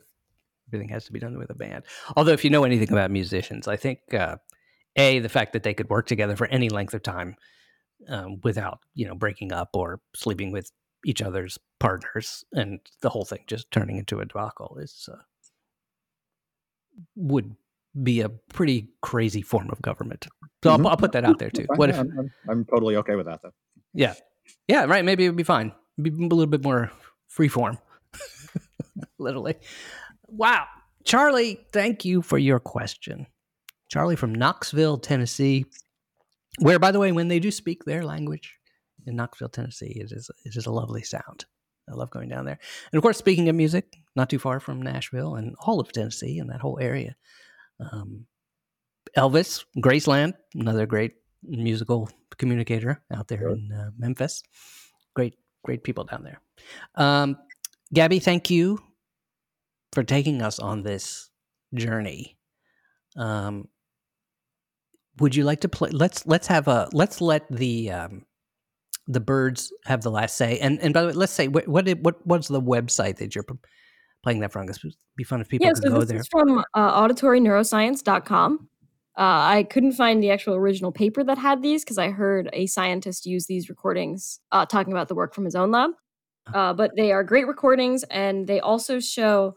Everything has to be done with a band. Although, if you know anything about musicians, I think uh, a the fact that they could work together for any length of time um, without you know breaking up or sleeping with each other's partners, and the whole thing just turning into a debacle is uh, would be a pretty crazy form of government. So Mhm. I'll, I'll put that out there too. Fine, What yeah, if? I'm, I'm- totally okay with that, though. Yeah, yeah, right. Maybe it would be fine. Be a little bit more free form, literally. Wow, Charlie, thank you for your question. Charlie from Knoxville, Tennessee, where, by the way, when they do speak their language in Knoxville, Tennessee, it is it is a lovely sound. I love going down there. And of course, speaking of music, not too far from Nashville and all of Tennessee and that whole area, um, Elvis, Graceland, another great musical communicator out there Sure. in uh, Memphis. Great, great people down there. Um, Gabby, thank you for taking us on this journey. Um, would you like to play? Let's let's have a let's let the um, the birds have the last say. And and by the way, let's say what what did- what what's the website that you're playing that from? 'Cause It'd be fun if people Yeah, could so go this there. is from uh, auditoryneuroscience.com. Uh, I couldn't find the actual original paper that had these because I heard a scientist use these recordings uh, talking about the work from his own lab. Uh, but they are great recordings, and they also show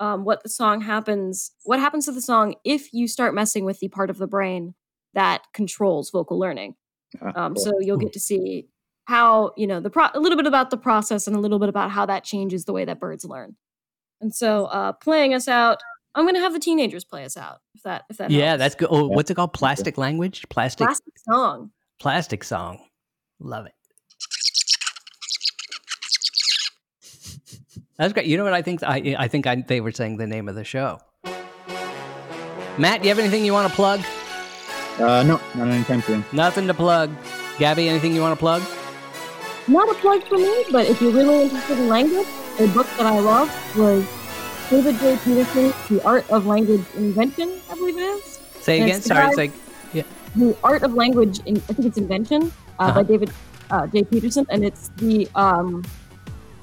um, what the song happens, what happens to the song if you start messing with the part of the brain that controls vocal learning. Ah, Um, cool. so you'll get to see how you know the pro- a little bit about the process and a little bit about how that changes the way that birds learn. And so, uh, playing us out, I'm going to have the teenagers play us out. If that if that Yeah, helps. that's good. Oh, what's it called? Plastic language? Plastic classic song. plastic song. Love it. That's great. You know what I think? I I think I, they were saying the name of the show. Matt, do you have anything you want to plug? Uh, no, not anytime soon. Nothing to plug. Gabby, anything you want to plug? Not a plug for me, but if you're really interested in language, a book that I love was David J. Peterson, The Art of Language Invention, I believe it is. Say again. Sorry, it's like yeah. The Art of Language. In, I think it's Invention uh, uh-huh. by David uh, J. Peterson, and it's the um,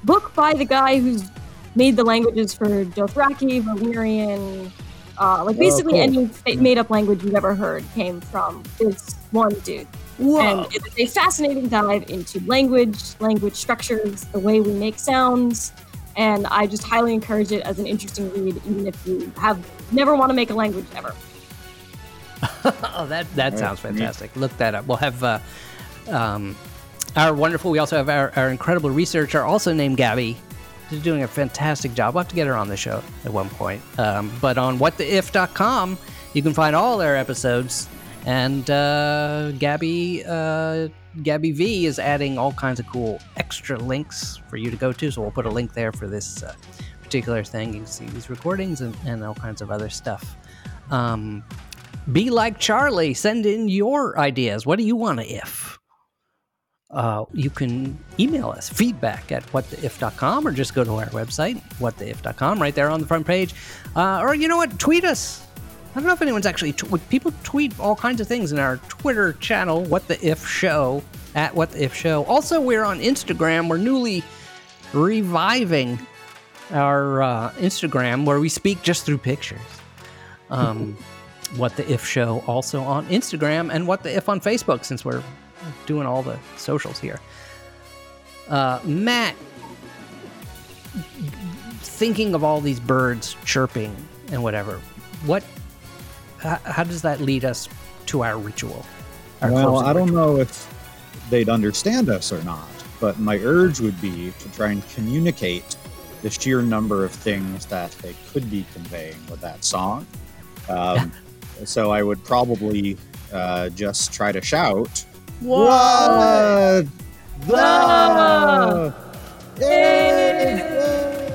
book by the guy who's made the languages for Dothraki, Valyrian, uh, like oh, basically oh, cool. any made-up language you've ever heard came from this one dude. Whoa. And it's a fascinating dive into language, language structures, the way we make sounds, and I just highly encourage it as an interesting read, even if you have never want to make a language ever. oh, that that sounds fantastic. Look that up. We'll have uh, um, our wonderful. We also have our, our incredible researcher, also named Gabby. She's doing a fantastic job. We'll have to get her on the show at one point. Um, but on whattheif.com, you can find all our episodes. And uh, Gabby, uh, Gabby V is adding all kinds of cool extra links for you to go to. So we'll put a link there for this uh, particular thing. You can see these recordings and, and all kinds of other stuff. Um, be like Charlie. Send in your ideas. What do you want to if? Uh, you can email us feedback at whattheif.com or just go to our website, whattheif.com, right there on the front page. Uh, or you know what? Tweet us. I don't know if anyone's actually t- people tweet all kinds of things in our Twitter channel, What the If Show at What the If Show. Also, we're on Instagram. We're newly reviving our uh, Instagram where we speak just through pictures. Um, what the If Show also on Instagram and What the If on Facebook since we're doing all the socials here. Uh, Matt, thinking of all these birds chirping and whatever, what, how, how does that lead us to our ritual? Our well, I don't know if they'd understand us or not, but my urge would be to try and communicate the sheer number of things that they could be conveying with that song. Um, so I would probably uh, just try to shout, what, what? The? the